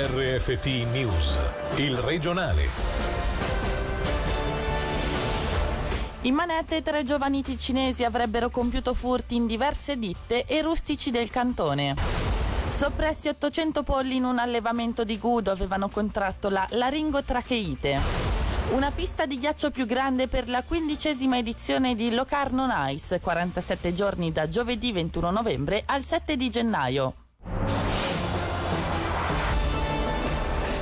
RFT News, il regionale. In manette tre giovani ticinesi avrebbero compiuto furti in diverse ditte e rustici del cantone. Soppressi 800 polli in un allevamento di Gudo avevano contratto la laringotracheite. Una pista di ghiaccio più grande per la quindicesima edizione di Locarno Nice, 47 giorni da giovedì 21 novembre al 7 di gennaio.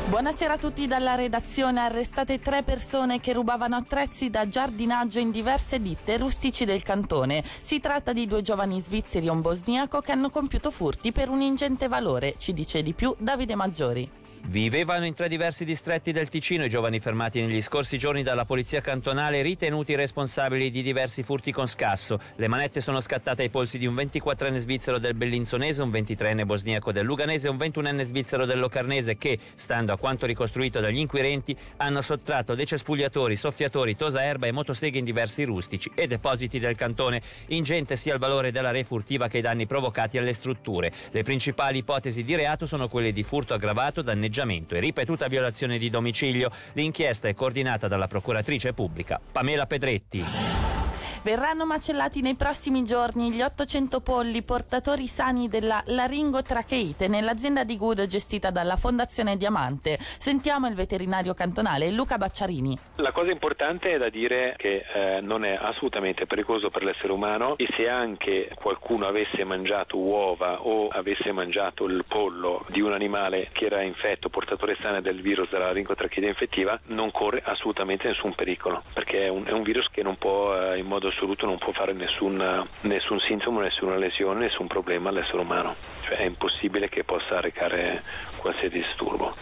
Buonasera a tutti dalla redazione. Arrestate tre persone che rubavano attrezzi da giardinaggio in diverse ditte rustici del cantone. Si tratta di due giovani svizzeri e un bosniaco che hanno compiuto furti per un ingente valore. Ci dice di più Davide Maggiori. Vivevano in tre diversi distretti del Ticino i giovani fermati negli scorsi giorni dalla polizia cantonale ritenuti responsabili di diversi furti con scasso. Le manette sono scattate ai polsi di un 24enne svizzero del Bellinzonese, un 23enne bosniaco del Luganese e un 21enne svizzero del Locarnese che, stando a quanto ricostruito dagli inquirenti, hanno sottratto decespugliatori, soffiatori, tosaerba e motoseghe in diversi rustici e depositi del cantone. Ingente sia il valore della refurtiva che i danni provocati alle strutture. Le principali ipotesi di reato sono quelle di furto aggravato, danneggiamento e ripetuta violazione di domicilio. L'inchiesta è coordinata dalla procuratrice pubblica Pamela Pedretti. Verranno macellati nei prossimi giorni gli 800 polli portatori sani della laringotracheite nell'azienda di Gudo gestita dalla Fondazione Diamante. Sentiamo il veterinario cantonale Luca Bacciarini. La cosa importante è da dire che eh, non è assolutamente pericoloso per l'essere umano e se anche qualcuno avesse mangiato uova o avesse mangiato il pollo di un animale che era infetto, portatore sano del virus della laringotracheite infettiva, non corre assolutamente nessun pericolo perché è un, è un virus che non può eh, in modo assoluto non può fare nessun, nessun sintomo, nessuna lesione, nessun problema all'essere umano. Cioè è impossibile che possa recare qualsiasi disturbo.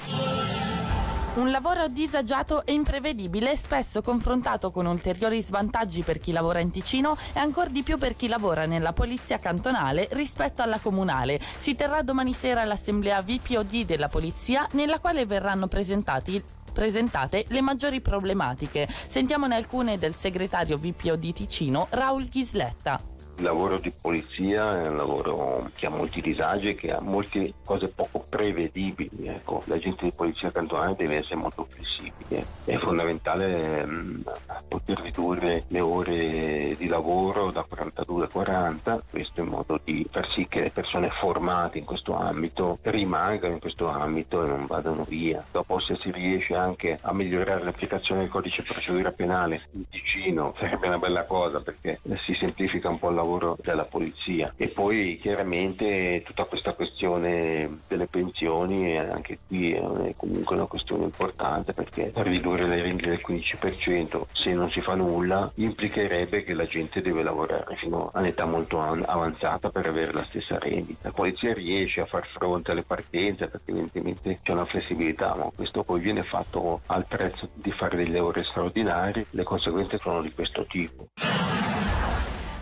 Un lavoro disagiato e imprevedibile, spesso confrontato con ulteriori svantaggi per chi lavora in Ticino e ancora di più per chi lavora nella polizia cantonale rispetto alla comunale. Si terrà domani sera l'assemblea VPOD della polizia nella quale verranno presentati presentate le maggiori problematiche. Sentiamone alcune del segretario VPO di Ticino, Raul Ghisletta. Il lavoro di polizia è un lavoro che ha molti disagi che ha molte cose poco prevedibili. Ecco. L'agente di polizia cantonale deve essere molto flessibile. È fondamentale mh, poter ridurre le ore di lavoro da 42 a 40, questo in modo di far sì che le persone formate in questo ambito rimangano in questo ambito e non vadano via. Dopo se si riesce anche a migliorare l'applicazione del codice di procedura penale in Ticino sarebbe una bella cosa perché si semplifica un po' il lavoro della polizia e poi chiaramente tutta questa questione delle pensioni anche qui è comunque una questione importante perché ridurre le rendite del 15% se non si fa nulla implicherebbe che la gente deve lavorare fino a un'età molto avanzata per avere la stessa rendita. La polizia riesce a far fronte alle partenze perché evidentemente c'è una flessibilità ma questo poi viene fatto al prezzo di fare delle ore straordinarie, le conseguenze sono di questo tipo.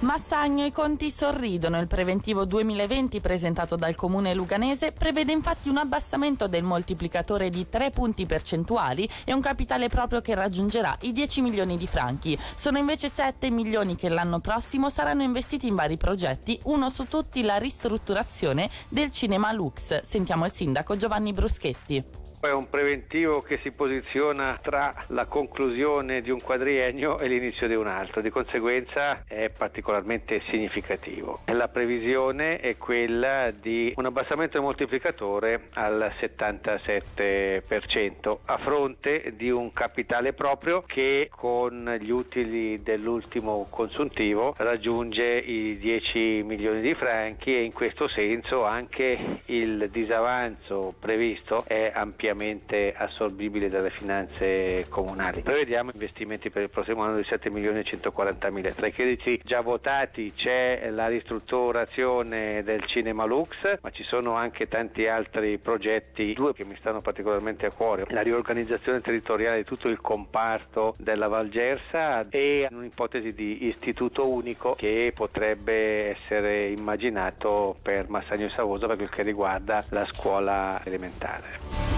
Massagno i conti sorridono. Il preventivo 2020 presentato dal comune luganese prevede infatti un abbassamento del moltiplicatore di 3 punti percentuali e un capitale proprio che raggiungerà i 10 milioni di franchi. Sono invece 7 milioni che l'anno prossimo saranno investiti in vari progetti, uno su tutti la ristrutturazione del cinema Lux. Sentiamo il sindaco Giovanni Bruschetti. È un preventivo che si posiziona tra la conclusione di un quadriennio e l'inizio di un altro, di conseguenza è particolarmente significativo. La previsione è quella di un abbassamento del moltiplicatore al 77% a fronte di un capitale proprio che con gli utili dell'ultimo consuntivo raggiunge i 10 milioni di franchi e in questo senso anche il disavanzo previsto è ampiamente ampiamente assorbibile dalle finanze comunali. Prevediamo investimenti per il prossimo anno di 7 milioni e 140 mila. Tra i crediti già votati c'è la ristrutturazione del Cinema Lux, ma ci sono anche tanti altri progetti, due che mi stanno particolarmente a cuore. La riorganizzazione territoriale di tutto il comparto della Valgersa e un'ipotesi di istituto unico che potrebbe essere immaginato per Massagno e Savoso per quel che riguarda la scuola elementare.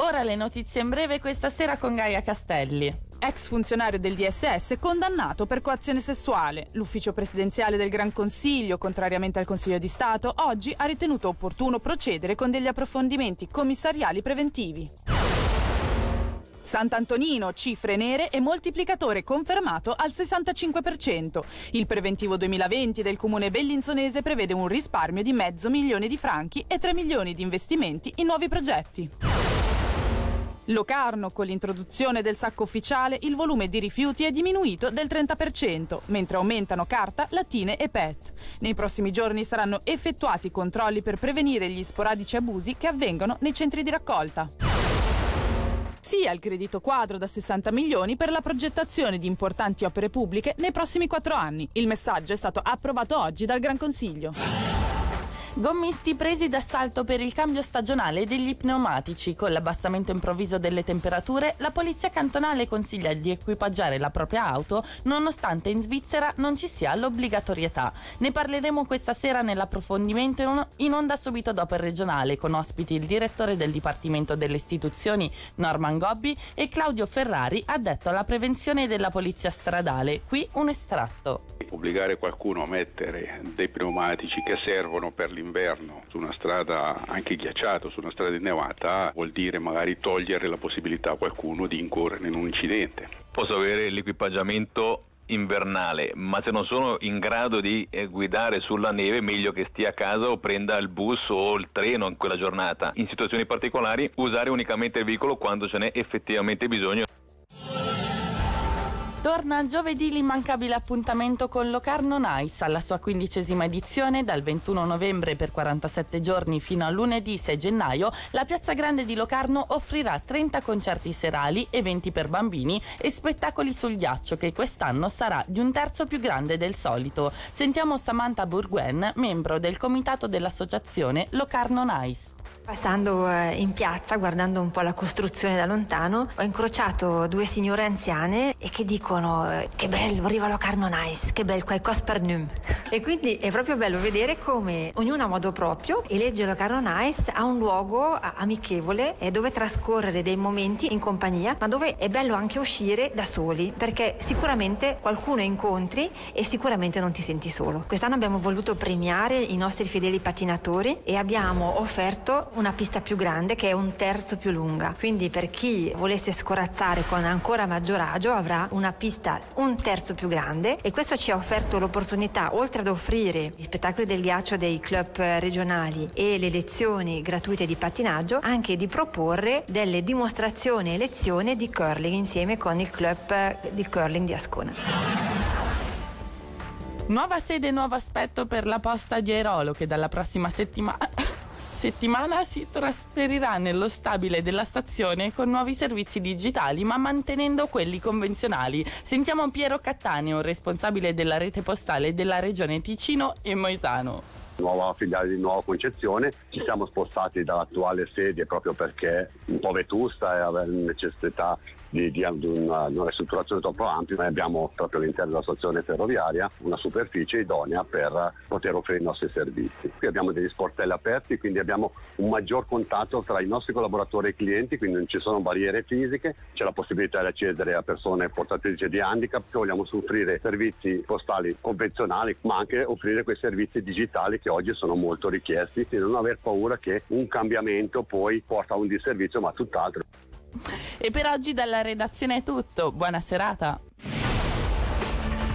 Ora le notizie in breve questa sera con Gaia Castelli. ex funzionario del DSS condannato per coazione sessuale. L'ufficio presidenziale del Gran Consiglio, contrariamente al Consiglio di Stato, oggi ha ritenuto opportuno procedere con degli approfondimenti commissariali preventivi. Sant'Antonino, cifre nere e moltiplicatore confermato al 65%. Il preventivo 2020 del comune bellinzonese prevede un risparmio di mezzo milione di franchi e 3 milioni di investimenti in nuovi progetti. Locarno, con l'introduzione del sacco ufficiale, il volume di rifiuti è diminuito del 30%, mentre aumentano carta, lattine e PET. Nei prossimi giorni saranno effettuati controlli per prevenire gli sporadici abusi che avvengono nei centri di raccolta. Sì al credito quadro da 60 milioni per la progettazione di importanti opere pubbliche nei prossimi quattro anni. Il messaggio è stato approvato oggi dal Gran Consiglio. Gommisti presi d'assalto per il cambio stagionale degli pneumatici. Con l'abbassamento improvviso delle temperature, la polizia cantonale consiglia di equipaggiare la propria auto, nonostante in Svizzera non ci sia l'obbligatorietà. Ne parleremo questa sera nell'approfondimento in onda subito dopo il regionale, con ospiti il direttore del Dipartimento delle Istituzioni Norman Gobbi e Claudio Ferrari, addetto alla prevenzione della polizia stradale. Qui un estratto. Obbligare qualcuno a mettere dei pneumatici che servono per d'inverno su una strada anche ghiacciata, su una strada innevata, vuol dire magari togliere la possibilità a qualcuno di incorrere in un incidente. Posso avere l'equipaggiamento invernale, ma se non sono in grado di eh, guidare sulla neve, meglio che stia a casa o prenda il bus o il treno in quella giornata. In situazioni particolari, usare unicamente il veicolo quando ce n'è effettivamente bisogno. Torna giovedì l'immancabile appuntamento con Locarno Nice alla sua quindicesima edizione dal 21 novembre per 47 giorni fino a lunedì 6 gennaio. La Piazza Grande di Locarno offrirà 30 concerti serali, eventi per bambini e spettacoli sul ghiaccio che quest'anno sarà di un terzo più grande del solito. Sentiamo Samantha Burguen, membro del comitato dell'associazione Locarno Nice. Passando eh, in piazza, guardando un po' la costruzione da lontano, ho incrociato due signore anziane e che dicono eh, che bello, arriva Locarno Nice, che bel qualcosa per num. E quindi è proprio bello vedere come ognuno a modo proprio elegge Locarno Nice a un luogo amichevole dove trascorrere dei momenti in compagnia, ma dove è bello anche uscire da soli, perché sicuramente qualcuno incontri e sicuramente non ti senti solo. Quest'anno abbiamo voluto premiare i nostri fedeli pattinatori e abbiamo offerto una pista più grande che è un terzo più lunga. Quindi per chi volesse scorazzare con ancora maggior agio avrà una pista un terzo più grande e questo ci ha offerto l'opportunità, oltre ad offrire gli spettacoli del ghiaccio dei club regionali e le lezioni gratuite di pattinaggio, anche di proporre delle dimostrazioni e lezioni di curling insieme con il club di curling di Ascona. Nuova sede e nuovo aspetto per la posta di Airolo che dalla prossima settimana settimana si trasferirà nello stabile della stazione con nuovi servizi digitali ma mantenendo quelli convenzionali. Sentiamo Piero Cattaneo, responsabile della rete postale della regione Ticino e Moisano nuova filiale di nuova concezione. Ci siamo spostati dall'attuale sede proprio perché un po' vetusta e aveva necessità di, di, di, una, una, ristrutturazione troppo ampia, noi abbiamo proprio all'interno della stazione ferroviaria una superficie idonea per poter offrire i nostri servizi. Qui abbiamo degli sportelli aperti, quindi abbiamo un maggior contatto tra i nostri collaboratori e i clienti, quindi non ci sono barriere fisiche, c'è la possibilità di accedere a persone portatrici di handicap, vogliamo offrire servizi postali convenzionali, ma anche offrire quei servizi digitali che oggi sono molto richiesti e non aver paura che un cambiamento poi porta a un disservizio, ma tutt'altro. E per oggi dalla redazione è tutto. Buona serata.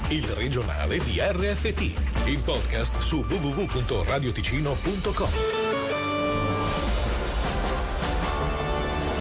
Il regionale di RFT, il podcast su www.radioticino.com.